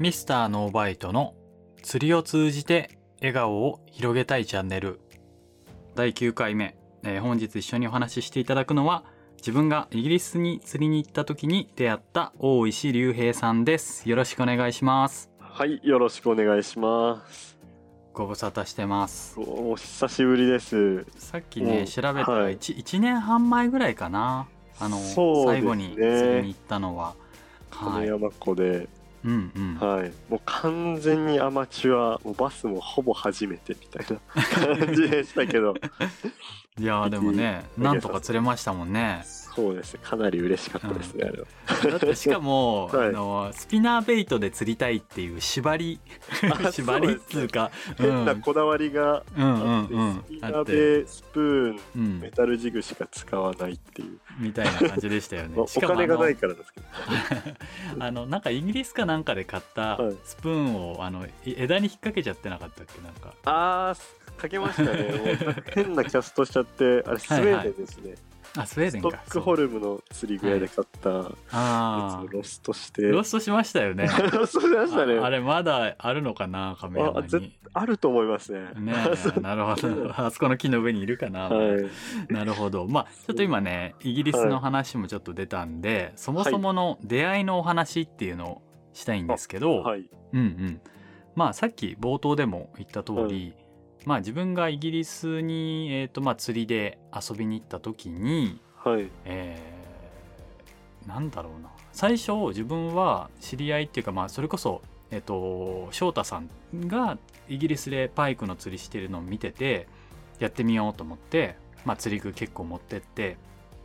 ミスターノーバイトの釣りを通じて笑顔を広げたいチャンネル。第9回目、えー本日一緒にお話ししていただくのは自分がイギリスに釣りに行った時に出会った大石隆平さんです。よろしくお願いします。はい、よろしくお願いします。ご無沙汰してます。おお久しぶりです。さっきねうん調べたらはい。1, 1年半前ぐらいかな。あの、ね。最後に釣りに行ったのは。はい。金山湖で、うんうん。はい、もう完全にアマチュア、もうバスもほぼ初めてみたいな感じでしたけど、いやーでもねいいなんとか釣れましたもんね。そうですね、かなり嬉しかったですね、あれは。だってしかも、はい。あのスピナーベイトで釣りたいっていう縛りあ縛りっつうか変なこだわりがうんうんあって、うん。スピあって、ナーでスプーン、うん。メ、タルジグしか使わないっていう。みたいな感じでしたよね。ま あおしかも金がないあからですけど。の あのなんかイギリスかなんかで買ったはい。スプーンをあのい枝に引っ掛けちゃってなかったっけ？なんか。あー、かけましたね。変なキャストしちゃって、あれスウェーデンですね。あスウェーデストンかックホルムの釣り具屋で買ったやつをロストして。ロストしましたよねロストしましたね。あれまだあるのかなカメラマンあると思いますね。ねえ なるほどあそこの木の上にいるかな、はい。なるほど。まあ、ちょっと今ね、イギリスの話もちょっっと出たんで、そもそもの出会いのお話っていうのをしたいんですけど、はい。うんうん。まあ、さっき冒頭でも言った通り、まあ自分がイギリスに、えっ、と、まあ釣りで遊びに行った時に、はい。えーなんだろうな。最初自分は知り合いっていうか、まあそれこそ、えっ、と、翔太さんがイギリスでパイクの釣りしてるのを見てて、やってみようと思って、まあ釣り具結構持ってって、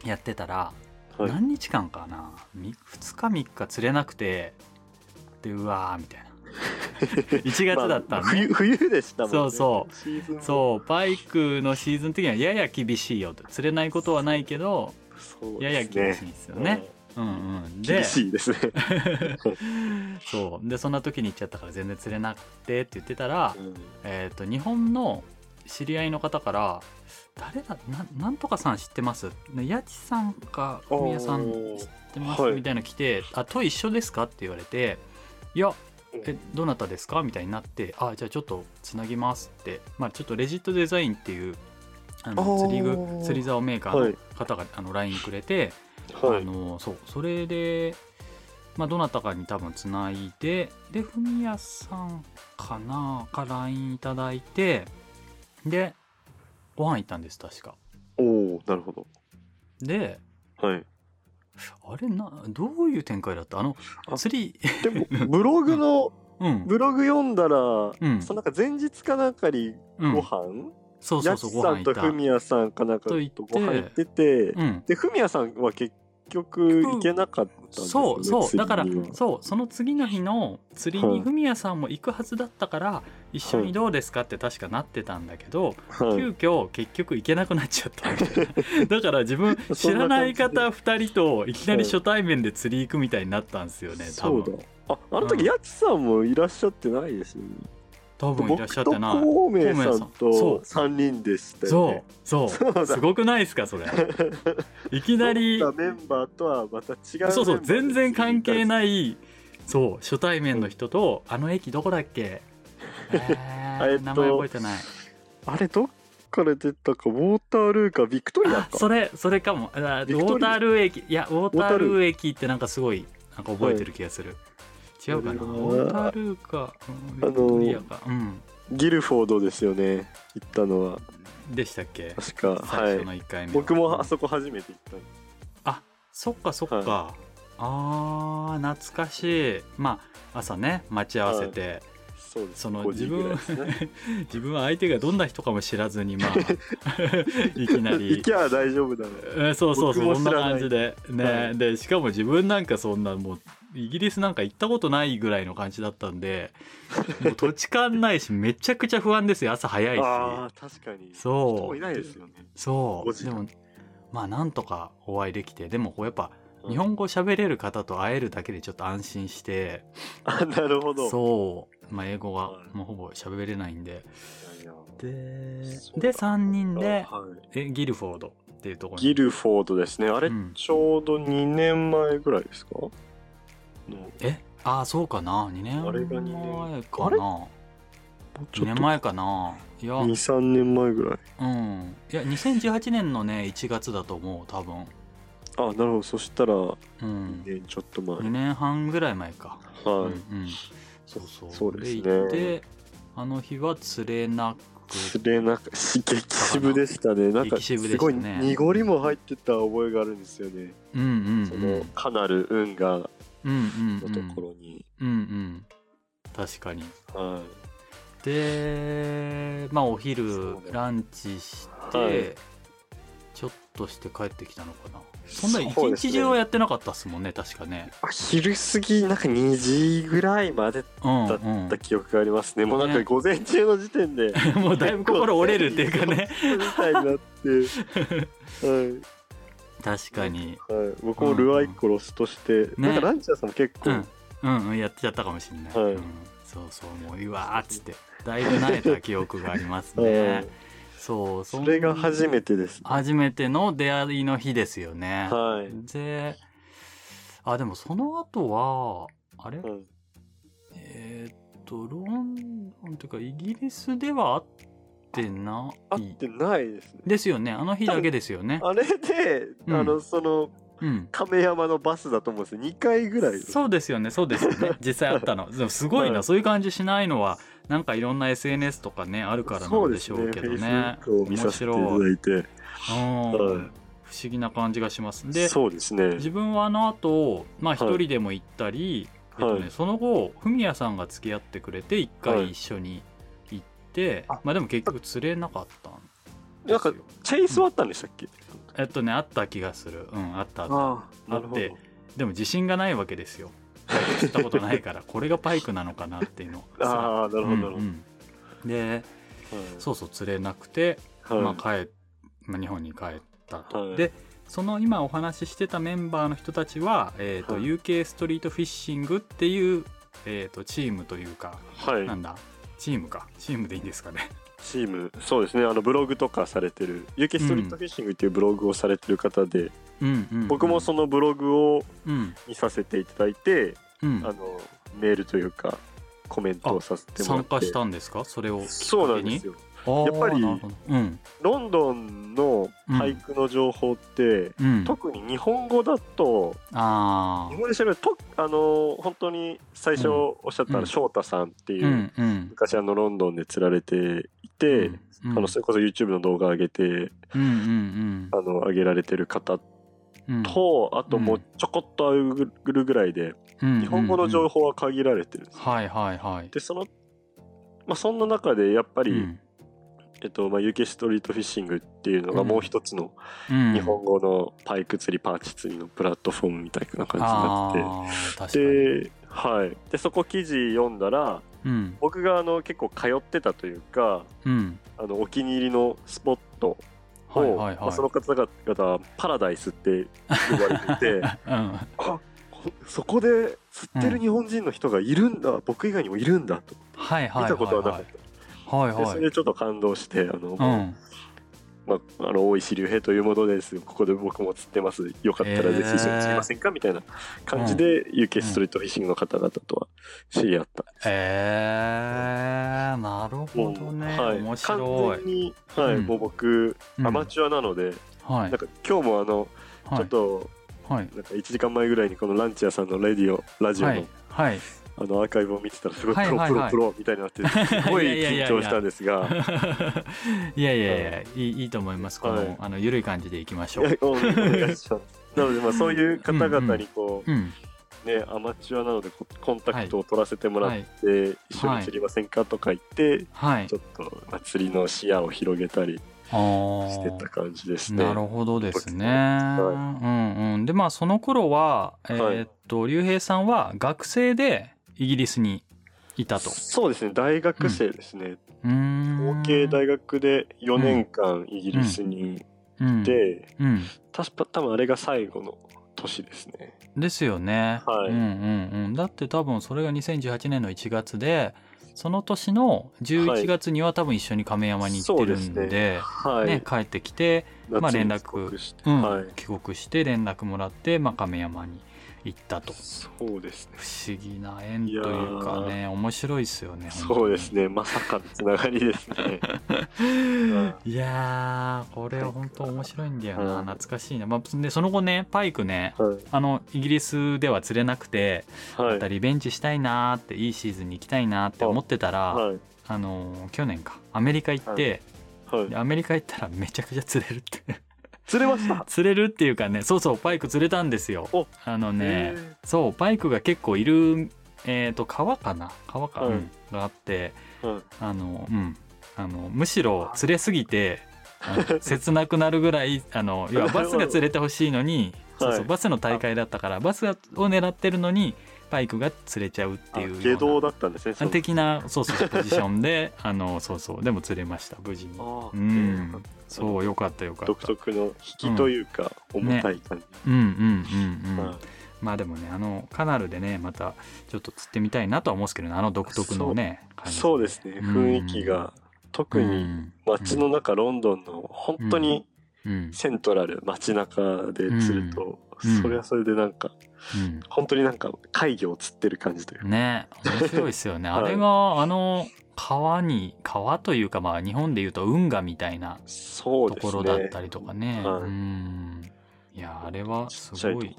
やってたら、はい。何日間かなみ2日3日釣れなくてでうわーみたいな 1月だったまあんね、冬、冬でしたもんね。そうそう。そうバイクのシーズン的にはやや厳しいよと。釣れないことはないけどそうやや厳しいんですよね。うん。うんうん。で厳しいですね。そう。でそんな時に行っちゃったから全然釣れなくてって言ってたら、うん。えっ、と日本の知り合いの方から誰だななんとかさん知ってます？ねやちさんか小宮さん知ってます、はい。みたいなの来て「あと一緒ですか?」って言われて「いやえどなたですか?」みたいになって「あじゃあちょっとつなぎます」って、まあ、ちょっとレジットデザインっていうあの釣り具釣り竿メーカーのはい方が、あの LINE くれて、あはい。のそうそれで、まあ、どなたかに多分つないででふみやさんかなか LINE いただいてでご飯行ったんです確かおおなるほど。ではい。あれなどういう展開だった？あのあ釣りでも、ブログの、うん。ブログ読んだら、うん。そのなんか前日かなんかにうん。ご飯、そうそうそうやちさんとふみやさんかなんかとご飯行ってて、うん。で、ふみやさんは結局行けなかったね。そうそうだからそうその次の日の釣りはいにふみやさんも行くはずだったから一緒にどうですかって確かなってたんだけど、はい急遽結局行けなくなっちゃったみたいなだから自分知らない方2人といきなり初対面で釣り行くみたいになったんですよね多そう分だ。あ、あの時、やちさんもいらっしゃってないですよね。多分いらっしゃってな。い孔明さんそとう。3人でしたよね。そう。そう。だ。すごくないですかそれ。いきなりメンバーとはまた違うそうそう。全然関係い。ないそう初対面の人と「あの駅どこだっけ?」えー えっと名前覚えてない。あれ、どっから出たか、ウォータールーか、ビクトリアあか。それそれかも。あウォータールー駅。いやウォータールルー駅ってなんかすごいなんか覚えてる気がする、違うかな？ウこれはォータールーか、うんあのか、うんギルフォードですよね。行ったのは。でしたっけ？確か。は最初のい。1回目は僕もあうんそこ初めて行ったの。あそっかそっか、はあー懐かしいまあ朝ね待ち合わせて、そうです。その5時ぐらいですね。自分 は相手がどんな人かも知らずにまあ いきなり。行きゃ大丈夫だね。えーそうそうそうそんな感じで。ね、はい。でしかも自分なんかそんなもうイギリスなんか行ったことないぐらいの感じだったんでもう土地勘ないし めちゃくちゃ不安ですよ。朝早いし。ああ、確かに。そう。人もいないですよね。そう。5時間。でもまあなんとかお会いできて。でもこうやっぱうん。日本語喋れる方と会えるだけでちょっと安心して。あ、なるほど。そう、まあ、英語ははい。もうほぼ喋れないんで。でで3人ではい。えギルフォードっていうところに。ギルフォードですね。あれ、うん。ちょうど2年前ぐらいですか？の。え？ああそうかな。2年あれが二年前かあれな。もうち2ょっと年前かな。いや。23年前ぐらい。うん。いや2018年のね1月だと思う多分あなるほど。そしたらうん。2年ちょっと前、2年半ぐらい前か。はい、うんうん。そうそう。そうですね。行ってあの日は釣れなく釣れなくし激渋でしたね。なんかすごい濁りも入ってた覚えがあるんですよね、うんうんうん。そのかなる運河のうんうんうん。ところに、うんうん。確かに。はい。でまあお昼ね。ランチして、はい。ちょっとして帰ってきたのかなそんな一日中はやってなかったっすもんね確かね。あ昼過ぎなんか2時ぐらいまでうんだうんった記憶がありますね、もうなんねか午前中の時点で もうだいぶ心折れるっていうかね。みたいになって、はい。確かに。はい、僕もルアイコロスとして、ねなんかランチャーさんも結構、うん。うんうんやっちゃったかもしれない、はい。うん、そうそうもううわーっつって。だいぶ慣れた記憶がありますはねいそうそそれが初めてです、初めての出会いの日ですよね、はい、であでもその後はあれ、うんえーっとロンドンというかイギリスでは会ってな会いってないですね。ですよね。あの日だけですよね。あれで、うん。あのそのうん。亀山のバスだと思うんですよ。2回ぐらいそうですよね。そうですよね。実際あったの。でもすごいな、はい。そういう感じしないのはなんかいろんな SNS とかねあるからなんでしょうけどね。させていいて、うん。はい。不思議な感じがします。でそうですね。自分はあの後まあはい。一人でも行ったり、えっとねはい。その後フミヤさんが付き合ってくれて一はい。回一緒に行って、あまあでも結局釣れなかったんなんかチェイスはあったんでしたっけ、えっとねあった気がする。うんあったあった。あってでも自信がないわけですよパイク釣ったことないからこれがパイクなのかなっていうのああなるほどなるほど、うんうん。でそうそう釣れなくて、はい、まあ帰まあ、日本に帰ったと、はい。でその今お話ししてたメンバーの人たちは、えーとはい。UK ストリートフィッシングっていう、えー、とチームというかはい。なんだ？チームか。チームでいいんですかね。チーム。そうですね。あのブログとかされてる。UK ストリートフィッシングっていうブログをされてる方で、うんうん、うん、僕もそのブログをうん。見させていただいて、うん。あのメールというかコメントをさせてもらって。参加したんですか？それをそうなんですよ。やっぱりうん。ロンドンの俳句の情報って、うん。特に日本語だとあ日本で調べるとあの本当に最初おっしゃった翔太さんっていう、昔あのロンドンで釣られていて、うん。あのそれこそ YouTube の動画上げてうんうんあの上げられてる方うんうん。と、あともうちょこっとあるぐらいで、うん。日本語の情報報は限られてるんです、はいはいはい。でそのまあそんな中でやっぱり、うん。えっとまあ、UK ストリートフィッシングっていうのがうん。もう一つのうん。日本語のパイク釣りパーチ釣りのプラットフォームみたいな感じになってて。で,、はい、でそこ記事読んだらうん。僕があの結構通ってたというかうん。あのお気に入りのスポットを、はいはいはい。まあその方々はパラダイスって呼ばれていて うん。そこで釣ってる日本人の人がいるんだ、僕以外にもいるんだと。はいはいはい見たことはなかはいった、はいはい。でそれでちょっと感動してあの、うんまあ、あの大石竜兵というものです。ここで僕も釣ってます。よかったらぜひ一緒に釣りませんか、みたいな感じで、UK ストリートフィッシングの方々とは知り合った。ん。です、えー、なるほどね、はい、面完白い。全に、はい。うん。もう僕うん。アマチュアなので、はい。なんか今日もあの、はい。ちょっとはい。なんか1時間前ぐらいにこのランチ屋さんのレディオラジオの,、はい。はいあのアーカイブを見てたらすごいプロ、はいはいはい。プロプロみたいになってすごい緊張したんですが。いやいやいやいいいいと思います。この,、はいあの緩い感じでいきましょう。お願いします。なのでまあそういう方々にこう、うんねアマチュアなのでこコンタクトを取らせてもらって、一緒に釣りませんかとか言って、はい。ちょっと、まあ、釣りの視野を広げたりしてた感じですね。なるほどですね。はうんうん。でまあその頃はえーっと竜兵さんは学生でイギリスにいたと。そうですね大学生ですね、うーん。合計大学で4年間イギリスにうんいて、うん。確か多分あれが最後の年ですね。ですよね。はいうんうんうん。だって多分それが2018年の1月で。その年の11月には多分一緒に亀山に行ってるんで,、そうですねはい、ね帰ってきて、まあ連絡帰国してうんはい、帰国して連絡もらって、まあ、亀山に行ったとそうですね。不思議な縁というかね面白いですよねそうですね。まさかのつながりですね。う んいやーこれは本当面白いんだよなうん懐かしいな、まあ、でその後ねパイクねはい。あのイギリスでは釣れなくてはいまた。リベンジしたいなーっていいシーズンに行きたいなーって思ってたら、はい。あのー去年かアメリカ行って。アメリカ行ったらめちゃくちゃ釣れるって釣れました？釣れるっていうかねそうそうパイク釣れたんですよ。おあのねへそうパイクが結構いるえっ、と川かな？川か、はいうんがあってーはい。あのうん。あのむしろ釣れすぎて 切なくなるぐらいあの要はバスが釣れてほしいのにそうそうはい。バスの大会だったからバスを狙ってるのにパイクが釣れちゃうっていう下道だったんですね。的なそうそうポジションで あのそうそう。でも釣れました無事に。うん。そうよかったよかった。独特の引きというか、重たい感じ。うんうんうんうん、はい。まあでもねあのカナルでねまたちょっと釣ってみたいなとは思うんですけどねあの独特のねそうですね。うん雰囲気が、特に街の中、ロンドンの本当にうん。セントラル、街中で釣ると、うん。それはそれでなんか、うん。本当になんか怪魚を釣ってる感じというか。ね面白いですよね、はい。あれがあの川に川というかまあ日本でいうと運河みたいなと。ころだったりとかね。はい。うん。いやあれはすごい。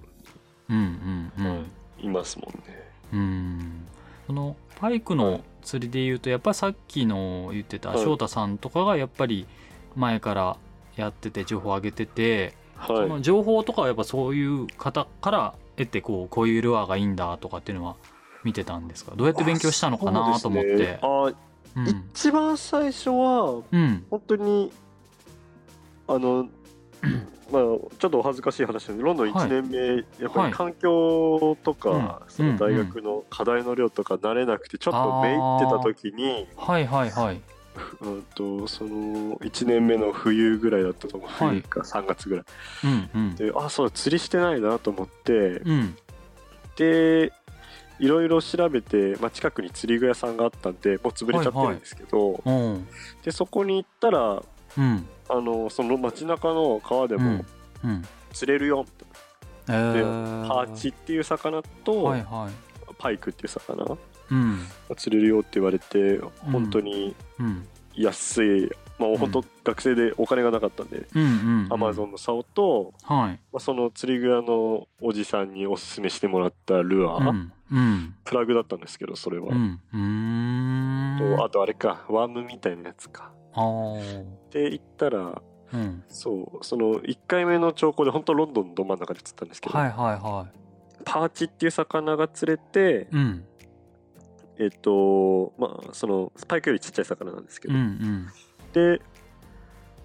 うんうんうん、はい。いますもんね。うん。そのパイクの釣りで言うとやっぱさっきの言ってたはい。翔太さんとかがやっぱり前からやってて情報を上げてて、そはい。の情報とかはやっぱそういう方から得てこうこういうルアーがいいんだとかっていうのは見てたんですか？どうやって勉強したのかなと思ってそうですね。あうん。一番最初は、うん。本当に、あの、まあ、ちょっとお恥ずかしい話なんで、ロンドン1年目、やっぱはい。り環境とか、うん。その大学の課題の量とか慣れなくて、ちょっとめいってた時に、はいはいはい。うんと、その、1年目の冬ぐらいだったと思う。はい。冬か3月ぐらい。うんうん。で、あ、そうだ、釣りしてないなと思って、うん。で、いろいろ調べて、まあ、近くに釣り具屋さんがあったんで、もう潰れちゃってるんですけど、うん。で、そこに行ったら、うん。あの、その街中の川でもうん。うん。釣れるよ、えー。パーチっていう魚と、はいはい。パイクっていう魚釣れるよって言われて、本当にうん。安い、まあ本当学生でお金がなかったんで、うんうんアマゾンの竿と、はい。まあ、その釣り具屋のおじさんにおすすめしてもらったルアー、うん。うん。プラグだったんですけど、それは。うん。うーん。とあとあれか、ワームみたいなやつか。あー。で行ったら、うん。そう、その1回目の兆候で本当ロンドンのど真ん中で釣ったんですけど、はいはいはパーチっていう魚が釣れて、いうんえっと、まあ、その、スパイクよりちっちゃい魚なんですけど、うんうん。で、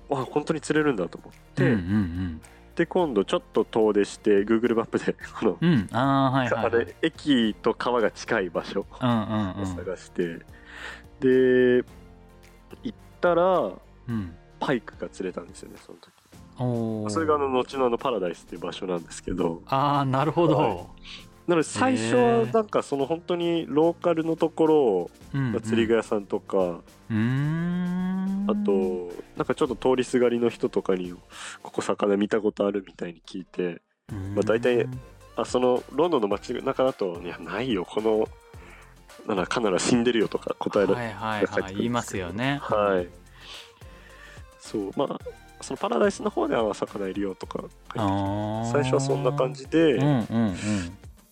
あ、本当に釣れるんだと思って、うんうんで、今度ちょっと遠出して、Google マップで、この、うん。うんああはいはい。駅と川が近い場所うんうんうをん探して、で、行ったら、うん。パイクが釣れたんですよね、その時。それがあの、後のあの、パラダイスっていう場所なんですけど、ああなるほど、はいなので最初はなんかその本当にローカルのところを、うんうん、釣り具屋さんとか、あと、なんかちょっと通りすがりの人とかに、ここ魚見たことあるみたいに聞いて、まあ大体あ、そのロンドンの街中だと、いや、ないよ、この、なんだ、カナダ死んでるよとか答えられはいはいはい言いますよね。はい。そう、まあ、そのパラダイスの方では魚いるよとか最初はそんな感じで、うんうん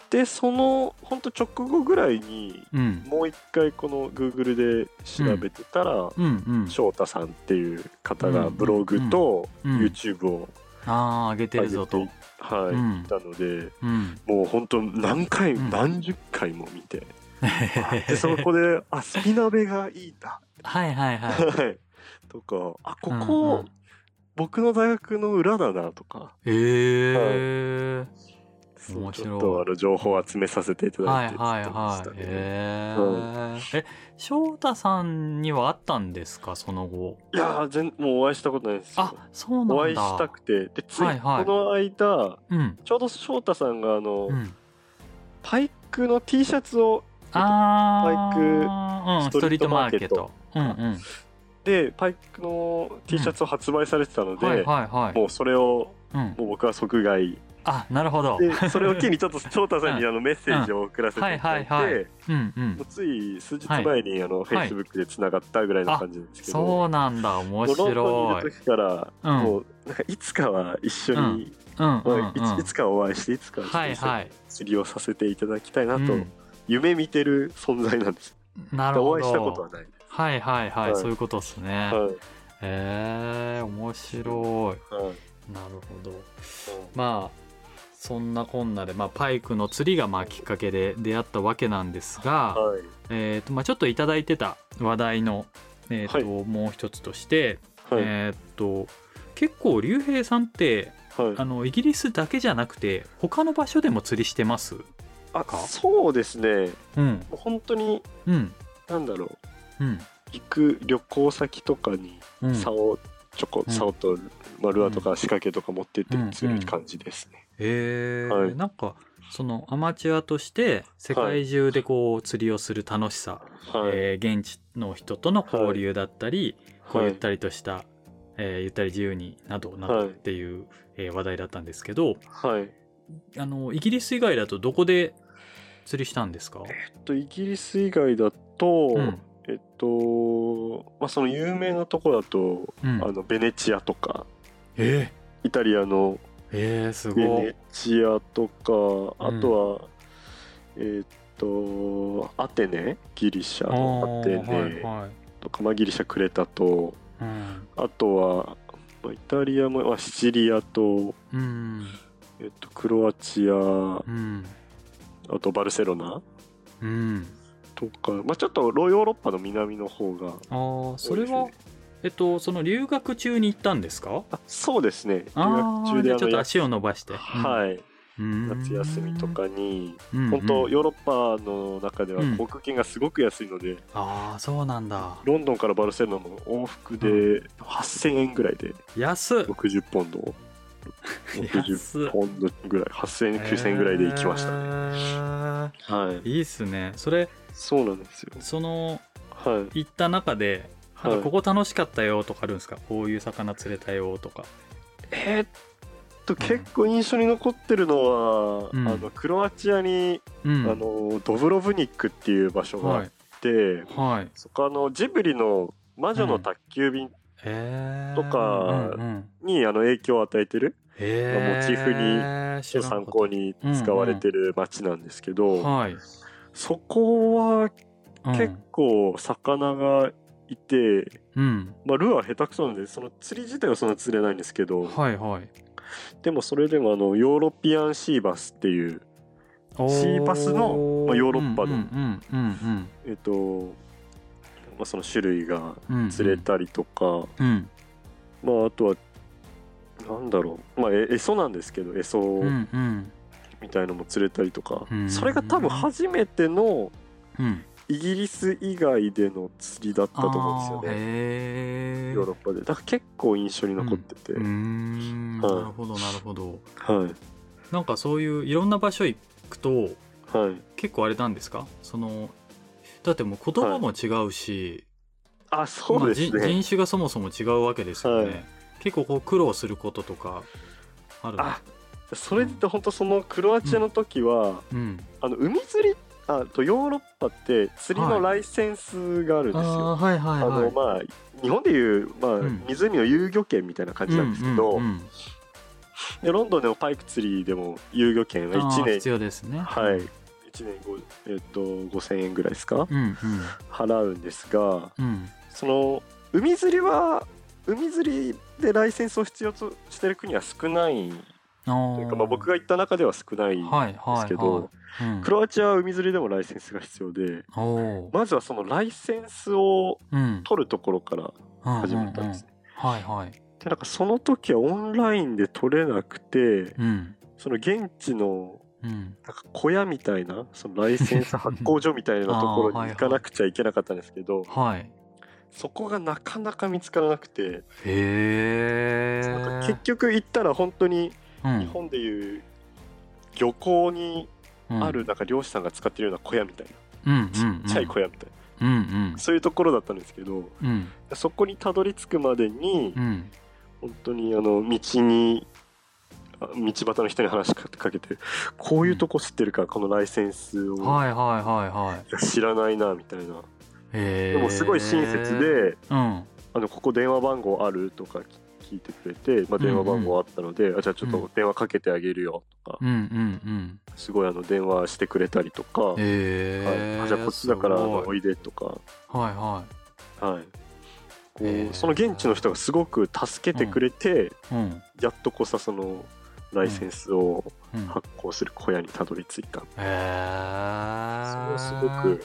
で、その、本当直後ぐらいに、うん。うんもう一回この Google で調べてたら、うんうん。翔太さんっていう方うんがブログとうん。YouTube をああ上げて上げてるぞとはい、うん。いたので、うん。もう本当何回、うん。何十回も見て、で、そこで、あ、スピナベがいいんだ。はいはいはい。はい。とか、あ、こうんこ、うん。僕の大学の裏だなとか、へえそう面白い。ちょっとあの情報を集めさせていただいてはいはいはいへええ翔太さんにはあったんですか？その後。いやー全もうお会いしたことないですよ。あそうなんだ。お会いしたくて。でつい、はいはい。この間うん。ちょうど翔太さんがあの、うん。パイクの T シャツをあバイーうんストリートマーケット。うんうん。でパイクの T シャツを発売されてたので、はいはいはい。もうそれをうん。もう僕は即買いあなるほど。でそれを機にちょっと翔太さんに あのメッセージを送らせていただいて、つい数日前にあの、フェイスブックでつながったぐらいの感じですけど、そうなんだ。面もうロンドンに白いいる時から、うん。もうなんかいつかは一緒に、いつかお会いしていつか釣りをさせていただきたいなと、うん。夢見てる存在なんです。なるほお会いしたことはどない。はいはいはい、はい。そういうことですね、はえ面白はい。いなるほど。まあそんなこんなで、まあ、パイクの釣りがまあきっかけで出会ったわけなんですが、はい。えーとまあ、ちょっといただいてた話題の、えーともう一つとして、はい。えーと結構竜兵さんってはい。あのイギリスだけじゃなくて他の場所でも釣りしてますあか？そうですね。うん。本当にうん。なんだろう。うん。行く旅行先とかにうん。竿ちょこうん。竿とマルアとか仕掛けとか持ってって釣る感じですね。へえ、はい。なんかそのアマチュアとして世界中でこう釣りをする楽しさ、はい、えー現地の人との交流だったり、こうはいゆったりとした、えーゆったり自由になどなどっていう、えー話題だったんですけどはい。あのイギリス以外だとどこで釣りしたんですか、えっとイギリス以外だと、うん。えっとまあその有名なとこだと、うん。あのベネチアとかえイタリアのー、えー、すベごい。ネチアとかあうんとは、えっとアテネギリシャのアテあーはいネはい。ギリシャクレタとうん。あとは、まあ、イタリアも、まあ、シチリアと、うん。えっと、クロアチアうん。あとバルセロナうん。とか、まあ、ちょっとロヨーロッパの南の方がああそれは、えっとその留学中に行ったんですか？あそうですね。留あ学中でちょっと足を伸ばして、はい。い夏休みとかにうん本当うんヨーロッパの中ではうん。航空券がすごく安いので、ああそうなんだ。ロンドンからバルセロナの往復で8000円ぐらいで安っ。60ポンド。安っ。60ポンドぐらい。8000円9000円ぐらいで行きましたね、ねはい。いいっすね。それそうなんですよ。そのはい。行った中でなんはい。かここ楽しかったよとかあるんですか、こういう魚釣れたよとか。えーっと結構印象に残ってるのは、うん。あのクロアチアに、うん。あのドブロブニックっていう場所があっはい。て、はい。そこあのジブリの「魔女の宅急便とかうんうん、にあの影響を与えてるへモチーフに参考に使われてる街なんですけど、はい、そこはうん結構魚がいて、うん。まあ、ルアー下手くそなんでその釣り自体はそんな釣れないんですけど、はいはい。でもそれでもあのヨーロピアンシーバスっていうシーバスのまあヨーロッパのうんうんうんえっと、まあ、その種類がうんうん釣れたりとか、うん。まああとはなんだろう。まあえエソなんですけどエソうんうん。みたいのも釣れたりとか、うん。それが多分初めてのうんイギリス以外での釣りだったと思うんですよね。ヨーロッパで。だから結構印象に残ってて、うーんなはい。るほどなるほど。はい。なんかそういういろんな場所行くとはい。結構あれなんですか？そのだってもう言葉も違うし、あそうですまあね、人人種がそもそも違うわけですよね、はい。結構こう苦労することとかあるの？あそれって本当そのクロアチアの時は、うん。あの海釣りあとヨーロッパって釣りのライセンスがあるんですよ、はいはいあはい。のまあ日本でいう、まあうん。湖の遊漁権みたいな感じなんですけど、うんうんうん。でロンドンでもパイク釣りでも遊漁権はあー1年必要ですね。はい。1年ご、えっと5000円ぐらいですか、うんうん。払うんですがうん。その海釣りは海釣りでライセンスを必要としてる国は少ないというか、まあ、僕が行った中では少ないんはいではい。すけど、クロアチアは海釣りでもライセンスが必要でまずはそのライセンスをうん。取るところから始まったんですね。はいはい。でなんかその時はオンラインで取れなくてうん。その現地のうん。なんか小屋みたいなそのライセンス発行所みたいなところに 行かなくちゃいけなかったんですけど、はい。そこがなかなか見つからなくて、へ結局行ったら本当にうん。日本でいう漁港にうん。あるなんか漁師さんが使ってるような小屋みたいうんうんな、ちっちゃい小屋みたいな、うんうん。そういうところだったんですけどうん。そこにたどり着くまでにうん。本当にあの道にあ道端の人に話しかけてこういうとこ知ってるか、このライセンスを、はいはいはいはい。いや知らないなみたいな。でもすごい親切でうん。あのここ電話番号あるとか聞いてくれて、まあ、電話番号あったので、あじゃあちょっと電話かけてあげるよ。とか、うんうんうんすごいあの電話してくれたりとか、へえ、はい、あじゃあこっちだからおいでとか、はいははい、こうへー。その現地の人がすごく助けてくれて、いうん。やっとこさそのライセンスをうん。発行する小屋にたどり着いた、へえそれはすごくうん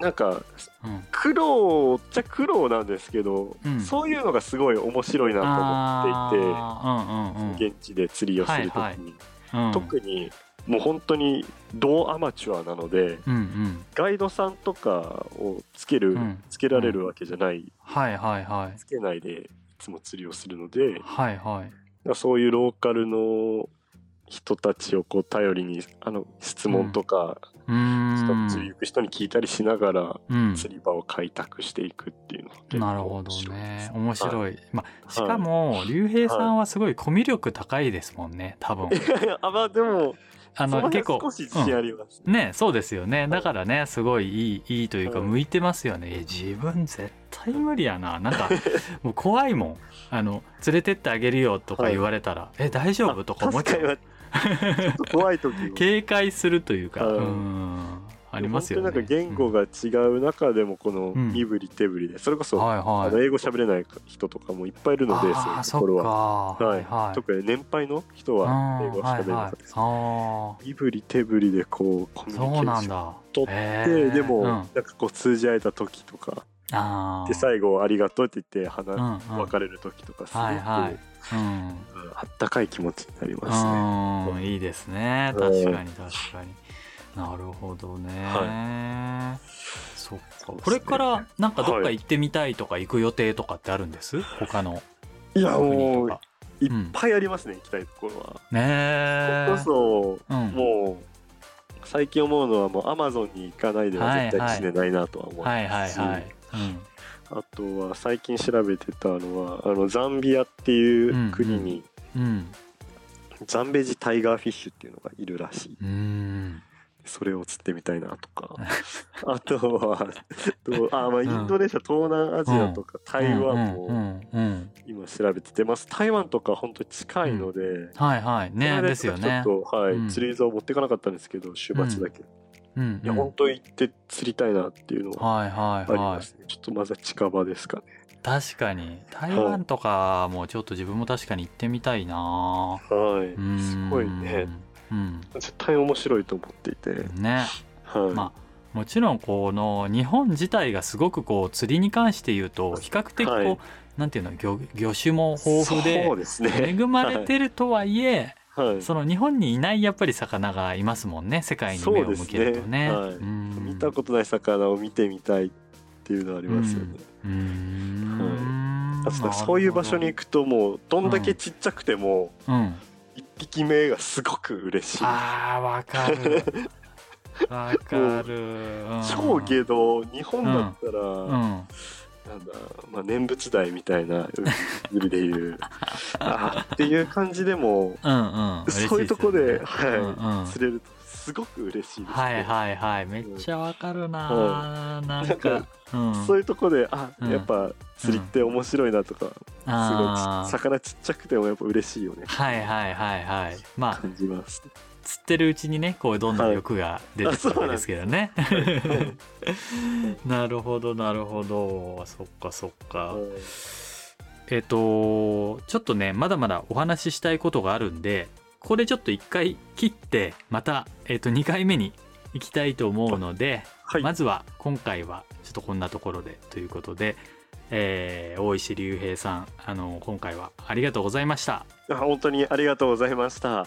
なんかうん。苦労っちゃ苦労なんですけど、うん。そういうのがすごい面白いなと思っていて。うんうんうん。現地で釣りをするときに、はいうん。特にもう本当に同アマチュアなのでうんうん。ガイドさんとかをつける、うん。つけられるわけじゃない、はいはいはい。つけないでいつも釣りをするのではいはい。そういうローカルの人たちをこう頼りにあの質問とか、うーん行く人に聞いたりしながらうん。釣り場を開拓していくっていうのがなるほど面白いです。ね面白い、まあしかも竜兵さんはすごいコミュ力高いですもんね多分。あまあでもあその結構うん。ねそうですよね。だからねすごいいいいいというかうん向いてますよね、え自分絶対無理やな。なんか もう怖いもん。あの連れてってあげるよとか言われたら、え大丈夫？とか思っちゃう怖い時も。警戒するというか、ううん。ん、ありますよね。本当になんか言語が違う中でもこのうん。身振り手振りでそれこそ、はいあはい。の英語喋れない人とかもいっぱいいるのでそういああうところは。はいはい。特に年配の人は英語喋れなはいはいかったです、あ身振り手振りでこうコミュニケーション取って、でも、うん。なんかこう通じ合えた時とかで最後「ありがとう」って言って話、うんうん。別れる時とかすごく、はいはい。うん。うんあったかい気持ちになりますね。うん。いいですね。うん。確かに確かに。なるほどね、そっか。そうですね。これからなんかどっか行ってみたいとか行く予定とかってあるんです他のいや国もういっぱいありますね、行きたいところは。ねえ。これこそうん。もう最近思うのはもうアマゾンに行かないでは絶対死ねないなとは思います、はいはいはい、あとは最近調べてたのはあのザンビアっていう国にうん。うん。ザンベジタイガーフィッシュっていうのがいるらしい。うん。それを釣ってみたいなとか。あとはとあ、まあ、インドネシア、東南アジアとか台湾うん。うもん。うん。今調べててます。台湾とか本当に近いので、はいはいねですよねちょっと、はいうん釣り竿持ってかなかったんですけど週末だけ、うんいや本当に行って釣りたいなっていうのははいはいありはいますね、ちょっとまずは近場ですかね。確かに。台湾とかもちょっと自分も確かに行ってみたいな。はい、うん。すごいね。うん。絶対面白いと思っていて、ね。はい、まあもちろんこの日本自体がすごくこう釣りに関して言うと比較的こう、はい。なんていうの魚魚種も豊富で恵まれてるとはいえ、はい、その日本にいないやっぱり魚がいますもんね世界に目を向けるとね。ね。はい。うん。見たことない魚を見てみたいっていうのはありますよね、うーん。あとそういう場所に行くともうどんだけちっちゃくてもうん、一匹目がすごく嬉しい、あーわかる。わかる、うん。超ゲド日本だったら、うんなんだ、まあ、念仏台みたいな海でいう。あっていう感じでもうんうんそういうとこで、はいうんうん。釣れるとすごく嬉しいです、ね。はいはいはい。めっちゃわかるな、はなん。なんかそういうとこであ、うん。やっぱ釣りって面白いなとか、すごい魚ちっちゃくてもやっぱ嬉しいよね。はいはいはいはい。まあ感じます、釣ってるうちにねこうどんどん欲が出てくるわけですけどね、なるほどなるほど。そっかそっか、はい。えっ、とちょっとねまだまだお話ししたいことがあるんでここでちょっと一回切ってまた、えっと2回目に行きたいと思うので、はい、まずは今回はちょっとこんなところでということで、えー大石隆平さんあの今回はありがとうございました。あ本当にありがとうございました